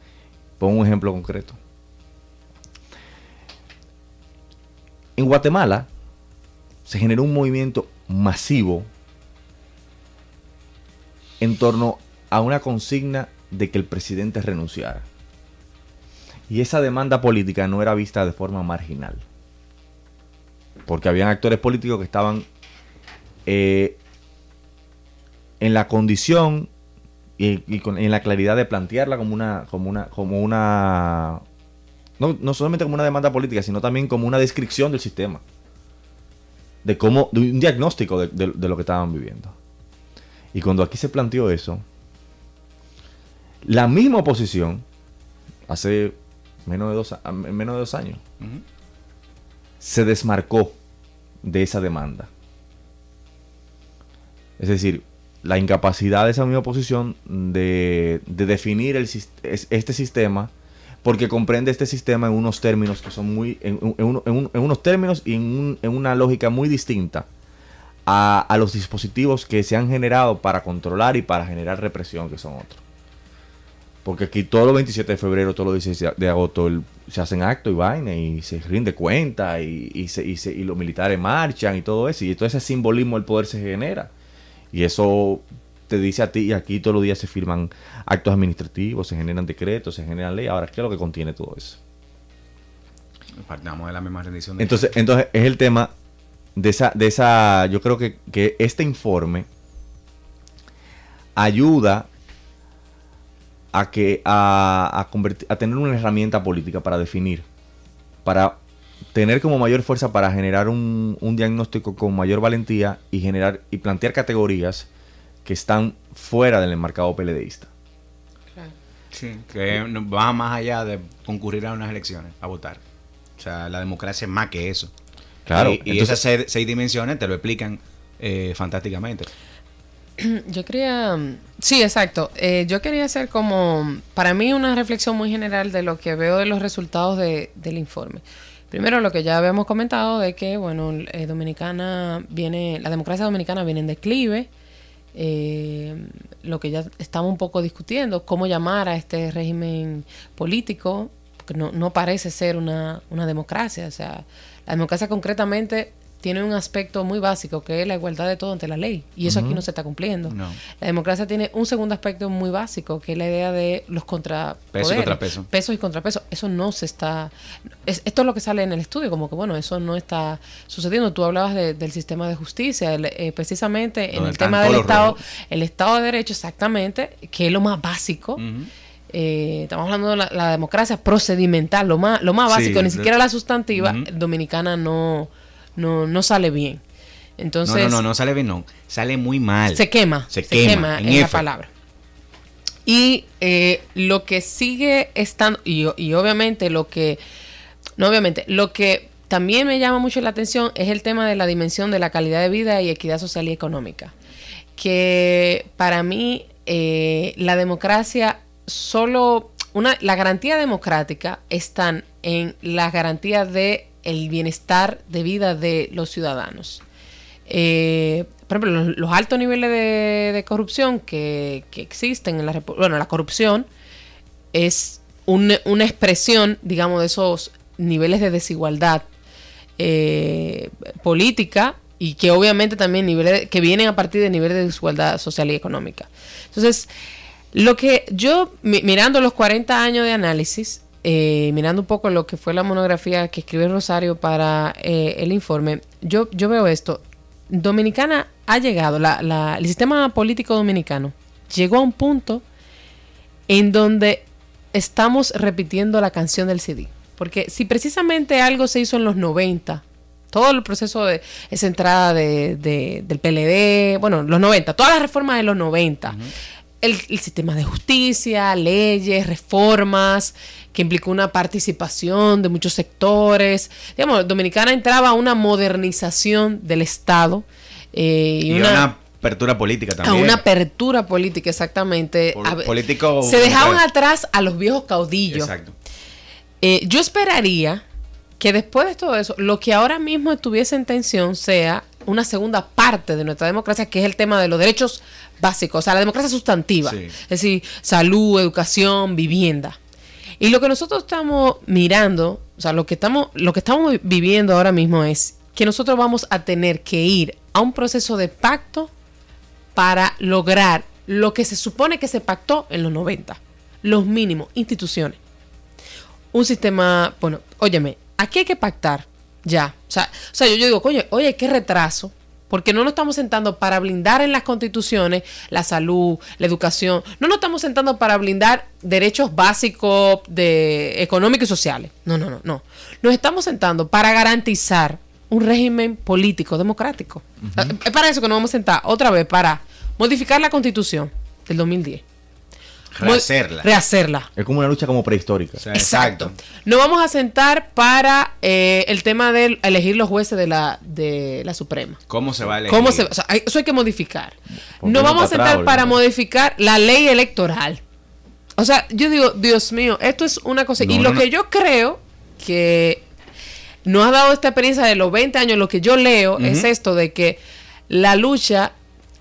Pongo un ejemplo concreto. En Guatemala se generó un movimiento masivo en torno a una consigna de que el presidente renunciara. Y esa demanda política no era vista de forma marginal. Porque habían actores políticos que estaban eh, en la condición y, en la claridad de plantearla como una, como una, como una, no, solamente como una demanda política, sino también como una descripción del sistema, de cómo, de un diagnóstico de, lo que estaban viviendo. Y cuando aquí se planteó eso, la misma oposición, hace menos de dos, menos de dos años, se desmarcó de esa demanda. Es decir, la incapacidad de esa misma oposición de, definir el, este sistema porque comprende este sistema en unos términos que son muy en, unos términos y en, una lógica muy distinta a, los dispositivos que se han generado para controlar y para generar represión que son otros. Porque aquí todos los 27 de febrero todos los 16 de agosto se hacen actos y vaina y se rinde cuenta y, y, se, y los militares marchan y todo eso y todo ese simbolismo del poder se genera y eso te dice a ti, y aquí todos los días se firman actos administrativos, se generan decretos, se generan leyes. Ahora, ¿qué es lo que contiene todo eso? Partamos de la misma rendición. entonces, entonces, es el tema de esa, de esa yo creo que, este informe ayuda a que a, a tener una herramienta política para definir, para tener como mayor fuerza para generar un, diagnóstico con mayor valentía y generar y plantear categorías que están fuera del enmarcado PLDista. Sí, que va más allá de concurrir a unas elecciones, a votar. O sea, la democracia es más que eso. Claro. Y, esas seis, dimensiones te lo explican eh, fantásticamente. <clears throat> Yo quería, sí, exacto. Eh, yo quería hacer como, para mí, una reflexión muy general de lo que veo de los resultados del informe. Primero, lo que ya habíamos comentado de que, bueno, eh, Dominicana viene, la democracia dominicana viene en declive. Eh, lo que ya estamos un poco discutiendo, cómo llamar a este régimen político, porque no, no parece ser una, una democracia. O sea, la democracia concretamente tiene un aspecto muy básico que es la igualdad de todo ante la ley y eso aquí no se está cumpliendo. La democracia tiene un segundo aspecto muy básico que es la idea de los contrapesos y contrapesos. Pesos y contrapesos. Eso no se está... esto es lo que sale en el estudio, como que bueno, eso no está sucediendo. Tú hablabas del sistema de justicia, eh, precisamente en el tema del Estado, el Estado de Derecho exactamente, que es lo más básico. Eh, estamos hablando de la, democracia procedimental, lo más, lo más básico, ni siquiera la sustantiva, dominicana no no, no sale bien. Entonces, no, no, no, sale bien, no. Sale muy mal. Se quema. Se, quema, en, la palabra. Y eh, lo que sigue estando, y, y, obviamente lo que, no obviamente, lo que también me llama mucho la atención es el tema de la dimensión de la calidad de vida y equidad social y económica. Que para mí eh, la democracia solo, una, la garantía democrática están en la garantía de el bienestar de vida de los ciudadanos. Eh, por ejemplo, los, altos niveles de, corrupción que, existen en la Bueno, la corrupción es una expresión, digamos, de esos niveles de desigualdad eh, política y que obviamente también niveles que vienen a partir de niveles de desigualdad social y económica. Entonces, lo que yo, mirando los 40 años de análisis, eh, mirando un poco lo que fue la monografía que escribe Rosario para eh, el informe, yo, yo veo esto. Dominicana ha llegado, la, el sistema político dominicano llegó a un punto en donde estamos repitiendo la canción del CD. Porque si precisamente algo se hizo en los 90, todo el proceso de esa entrada de, del PLD, bueno, los 90, todas las reformas de los 90, el, el, sistema de justicia, leyes, reformas, que implicó una participación de muchos sectores. Digamos, Dominicana entraba a una modernización del Estado. Eh, y, una, apertura política también. A una apertura política, exactamente. se dejaban atrás a los viejos caudillos. Exacto. Eh, yo esperaría que después de todo eso, lo que ahora mismo estuviese en tensión sea una segunda parte de nuestra democracia, que es el tema de los derechos básicos, o sea, la democracia sustantiva, es decir, salud, educación, vivienda. Y lo que nosotros estamos mirando, o sea, lo que estamos, lo que estamos viviendo ahora mismo es que nosotros vamos a tener que ir a un proceso de pacto para lograr lo que se supone que se pactó en los 90, los mínimos, instituciones. Un sistema, bueno, óyeme, aquí hay que pactar ya. O sea, o sea yo, yo digo, coño, oye, qué retraso porque no nos estamos sentando para blindar en las constituciones la salud, la educación. No nos estamos sentando para blindar derechos básicos de económicos y sociales. No, no, no, no. Nos estamos sentando para garantizar un régimen político democrático. Es para eso que nos vamos a sentar otra vez para modificar la constitución del 2010 Rehacerla. Rehacerla. Es como una lucha como prehistórica. exacto. Nos vamos a sentar para eh, el tema de elegir los jueces de la, de la Suprema. ¿Cómo se va a elegir? ¿Cómo se, eso hay que modificar. Nos vamos a sentar para modificar la ley electoral. O sea, yo digo, Dios mío, esto es una cosa. y lo que yo creo que nos ha dado esta experiencia de los 20 años, lo que yo leo es esto de que la lucha,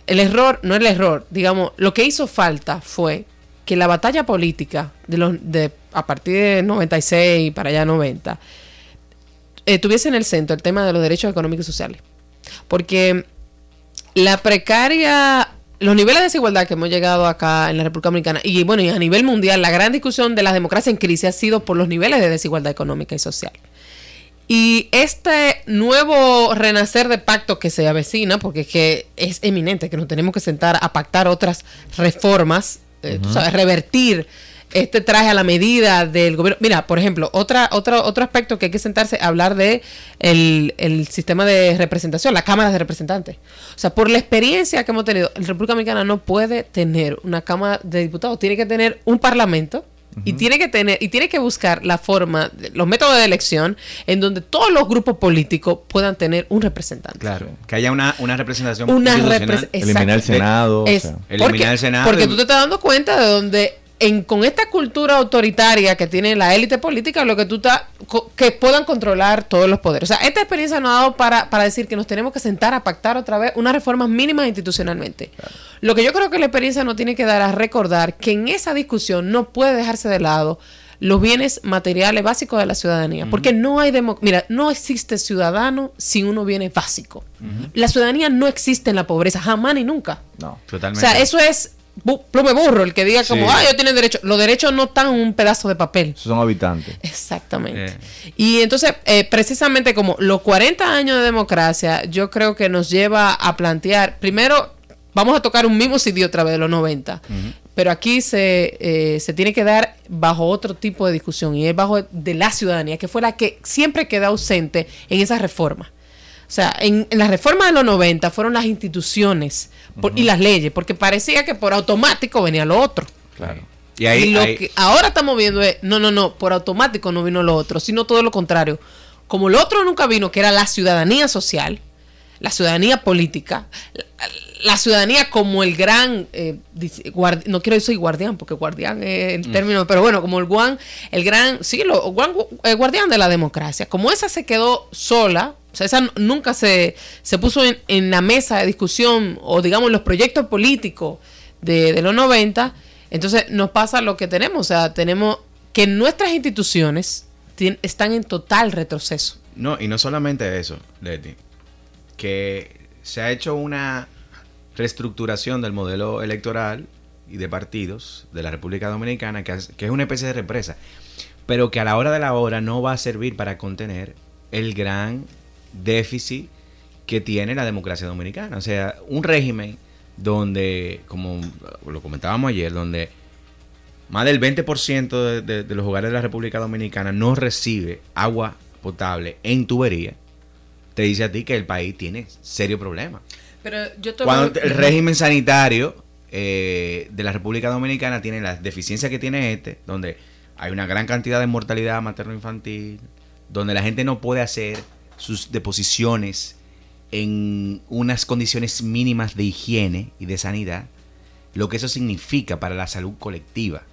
el error, no el error, digamos, lo que hizo falta fue que la batalla política de los de a partir de 96 para allá 90 eh, tuviese en el centro el tema de los derechos económicos y sociales. Porque la precaria, los niveles de desigualdad que hemos llegado acá en la República Dominicana y bueno, y a nivel mundial, la gran discusión de la democracia en crisis ha sido por los niveles de desigualdad económica y social. Y este nuevo renacer de pacto que se avecina, porque es que es eminente que nos tenemos que sentar a pactar otras reformas eh, tú sabes, revertir este traje a la medida del gobierno. Mira, por ejemplo, otra, otro, otro aspecto que hay que sentarse a hablar de el, sistema de representación, la Cámara de Representantes. O sea, por la experiencia que hemos tenido, la República Dominicana no puede tener una Cámara de Diputados, tiene que tener un Parlamento y tiene que tener, y tiene que buscar la forma, los métodos de elección en donde todos los grupos políticos puedan tener un representante. Claro, que haya una, representación una Eliminar el Senado. Eliminar el Senado. Porque tú te estás dando cuenta de donde en, con esta cultura autoritaria que tiene la élite política, lo que tú estás, que puedan controlar todos los poderes. O sea, esta experiencia nos ha dado para, para decir que nos tenemos que sentar a pactar otra vez unas reformas mínimas institucionalmente. Lo que yo creo que la experiencia nos tiene que dar a recordar que en esa discusión no puede dejarse de lado los bienes materiales básicos de la ciudadanía. Porque no hay mira, no existe ciudadano sin unos bienes básicos. La ciudadanía no existe en la pobreza, jamás ni nunca. No, totalmente. O sea, eso es plume burro el que diga como, ah, ellos tienen derecho. Los derechos no están en un pedazo de papel. Son habitantes. <laughs> Exactamente. Eh. Y entonces, eh, precisamente como los 40 años de democracia, yo creo que nos lleva a plantear, primero, vamos a tocar un mismo sitio otra vez de los 90. Pero aquí se, eh, se tiene que dar bajo otro tipo de discusión y es bajo de la ciudadanía, que fue la que siempre queda ausente en esa reforma. O sea, en, en la reforma de los 90 fueron las instituciones y las leyes, porque parecía que por automático venía lo otro. Claro. Y, ahí, lo que ahora estamos viendo es, no, no, no, por automático no vino lo otro, sino todo lo contrario. Como lo otro nunca vino, que era la ciudadanía social, la ciudadanía política, la, ciudadanía como el gran, eh, no quiero decir guardián, porque guardián es el mm. término, pero bueno, como el guan, el gran, sí, lo, el guardián de la democracia. Como esa se quedó sola, o sea, esa nunca se, se puso en, la mesa de discusión o digamos los proyectos políticos de, los 90. Entonces nos pasa lo que tenemos. O sea, tenemos que nuestras instituciones están en total retroceso. No, y no solamente eso, Leti. Que se ha hecho una reestructuración del modelo electoral y de partidos de la República Dominicana, que que es una especie de represa, pero que a la hora de la hora no va a servir para contener el gran déficit que tiene la democracia dominicana. O sea, un régimen donde, como lo comentábamos ayer, donde más del 20% de, de, los hogares de la República Dominicana no recibe agua potable en tubería, te dice a ti que el país tiene serio problema. Pero yo Cuando el régimen sanitario eh, de la República Dominicana tiene las deficiencias que tiene este, donde hay una gran cantidad de mortalidad materno-infantil, donde la gente no puede hacer sus deposiciones en unas condiciones mínimas de higiene y de sanidad, lo que eso significa para la salud colectiva.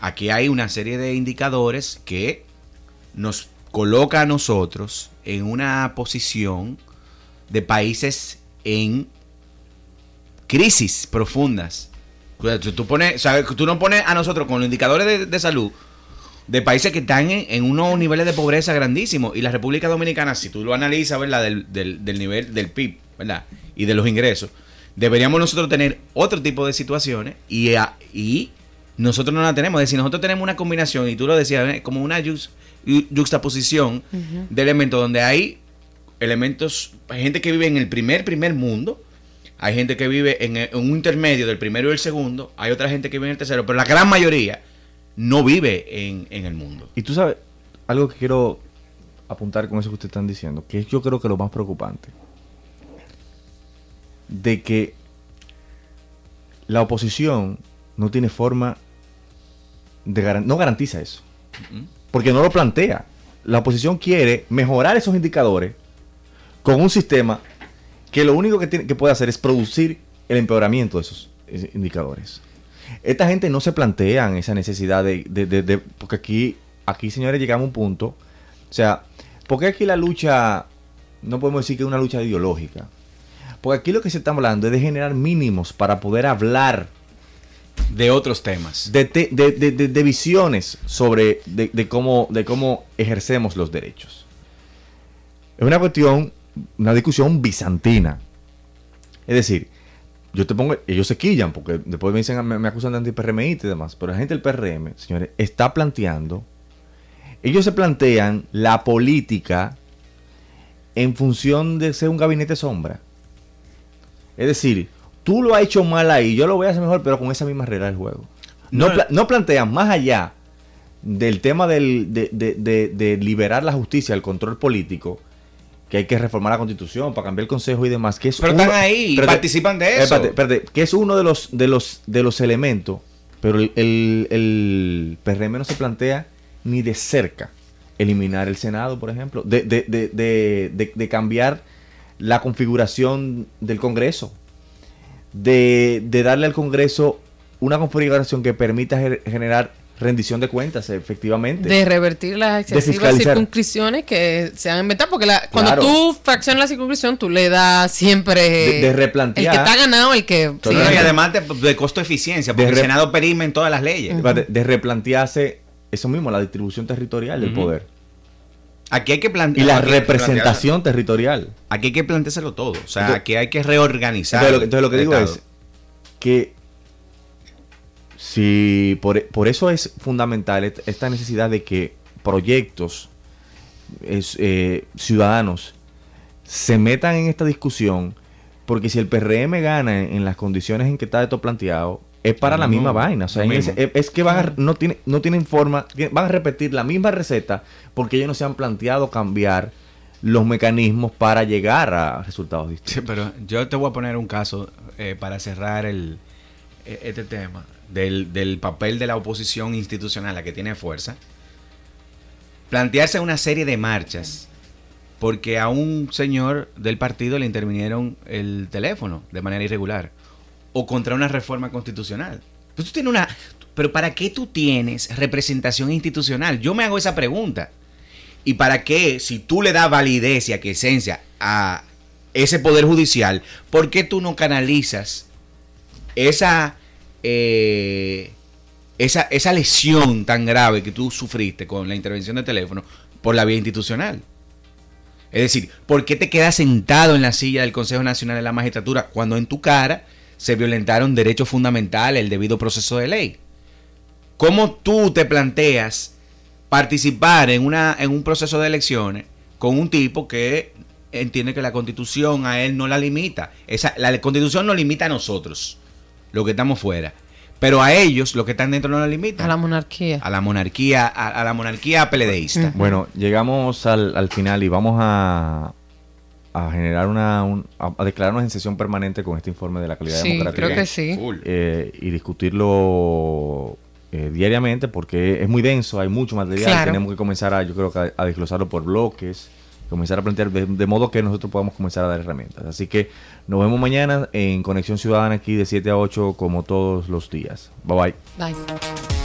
Aquí hay una serie de indicadores que nos coloca a nosotros en una posición de países en crisis profundas. Tú, no pones a nosotros con los indicadores de salud de países que están en, en unos niveles de pobreza grandísimos. Y la República Dominicana, si tú lo analizas, ¿verdad? Del, del, del nivel del PIB, ¿verdad? Y de los ingresos, deberíamos nosotros tener otro tipo de situaciones y, a- y nosotros no la tenemos. Es decir, nosotros tenemos una combinación, y tú lo decías, como una yux- de elementos donde hay elementos, hay gente que vive en el primer, primer mundo, hay gente que vive en, en un intermedio del primero y el segundo, hay otra gente que vive en el tercero, pero la gran mayoría no vive en, en el mundo. Y tú sabes, algo que quiero apuntar con eso que ustedes están diciendo, que es yo creo que lo más preocupante, de que la oposición no tiene forma de garan- no garantiza eso, porque no lo plantea. La oposición quiere mejorar esos indicadores con un sistema que lo único que, tiene, que puede hacer es producir el empeoramiento de esos eh, indicadores. Esta gente no se plantean esa necesidad de, de- de- de- porque aquí, aquí señores llegamos a un punto, o sea, porque aquí la lucha, no podemos decir que es una lucha ideológica, porque aquí lo que se está hablando es de generar mínimos para poder hablar De otros temas. de, te- de- de- de- de visiones sobre de cómo, de cómo ejercemos los derechos. Es una cuestión, una discusión bizantina. Es decir, yo te pongo, ellos se quillan porque después me dicen, me, me acusan de anti-PRMista y demás, pero la gente del PRM, señores, está planteando, ellos se plantean la política en función de ser un gabinete sombra. Es decir, tú lo has hecho mal ahí, yo lo voy a hacer mejor, pero con esa misma regla del juego. No, No, pla- no plantean más allá del tema del- de, de- de- de liberar la justicia, el control político, que hay que reformar la constitución para cambiar el consejo y demás. Que es Pero uno- están ahí y participan de eso. Espérate, espérate, que es uno de los, de los, de los elementos, pero el, el, el PRM no se plantea ni de cerca eliminar el Senado, por ejemplo, de, de, de, de, de- de cambiar la configuración del Congreso, de, de darle al Congreso una configuración que permita ger- generar rendición de cuentas, efectivamente. De revertir las excesivas circunscripciones que se han inventado. Porque la- cuando Claro. tú fraccionas la circunscripción, tú le das siempre. De- de replantear. El que está ganado, el que. Y además de, de costo eficiencia, porque De el Senado perime en todas las leyes. de, de replantearse eso mismo, la distribución territorial del poder. Aquí hay que Y plantear. la aquí- representación territorial. Aquí hay que planteárselo todo. O sea, Entonces- aquí hay que reorganizar. Entonces lo, que- entonces lo que el digo Estado. es que si por, por eso es fundamental esta necesidad de que proyectos es, eh, ciudadanos se metan en esta discusión, porque si el PRM gana en, en las condiciones en que está esto planteado, es para la misma vaina. O sea, es, es que van a- no, tiene, no tienen forma, van a repetir la misma receta porque ellos no se han planteado cambiar los mecanismos para llegar a resultados distintos. Sí, pero yo te voy a poner un caso eh, para cerrar el, este tema del, del papel de la oposición institucional, la que tiene fuerza. Plantearse una serie de marchas porque a un señor del partido le intervinieron el teléfono de manera irregular o contra una reforma constitucional. Pues tú tienes una, pero ¿para qué tú tienes representación institucional? Yo me hago esa pregunta. ¿Y para qué, si tú le das validez y aquiescencia a ese poder judicial, por qué tú no canalizas esa, eh, esa, esa lesión tan grave que tú sufriste con la intervención de teléfono por la vía institucional? Es decir, ¿por qué te quedas sentado en la silla del Consejo Nacional de la Magistratura cuando en tu cara se violentaron derechos fundamentales, el debido proceso de ley? ¿Cómo tú te planteas participar en, una, en un proceso de elecciones con un tipo que entiende que la constitución a él no la limita? Esa, la constitución nos limita a nosotros, los que estamos fuera. Pero a ellos, los que están dentro, no la limita. A la monarquía. a la monarquía, a, a la monarquía peledeísta. Ujú. Bueno, llegamos al, al final y vamos a, a generar una, un- a, a declararnos en sesión permanente con este informe de la calidad Sí, democrática creo que sí. Eh, y discutirlo eh, diariamente porque es muy denso, hay mucho material, Claro. tenemos que comenzar a, yo creo que a, a desglosarlo por bloques, comenzar a plantear de, modo que nosotros podamos comenzar a dar herramientas. Así que nos vemos mañana en Conexión Ciudadana aquí de 7 a 8 como todos los días. Bye bye. Bye.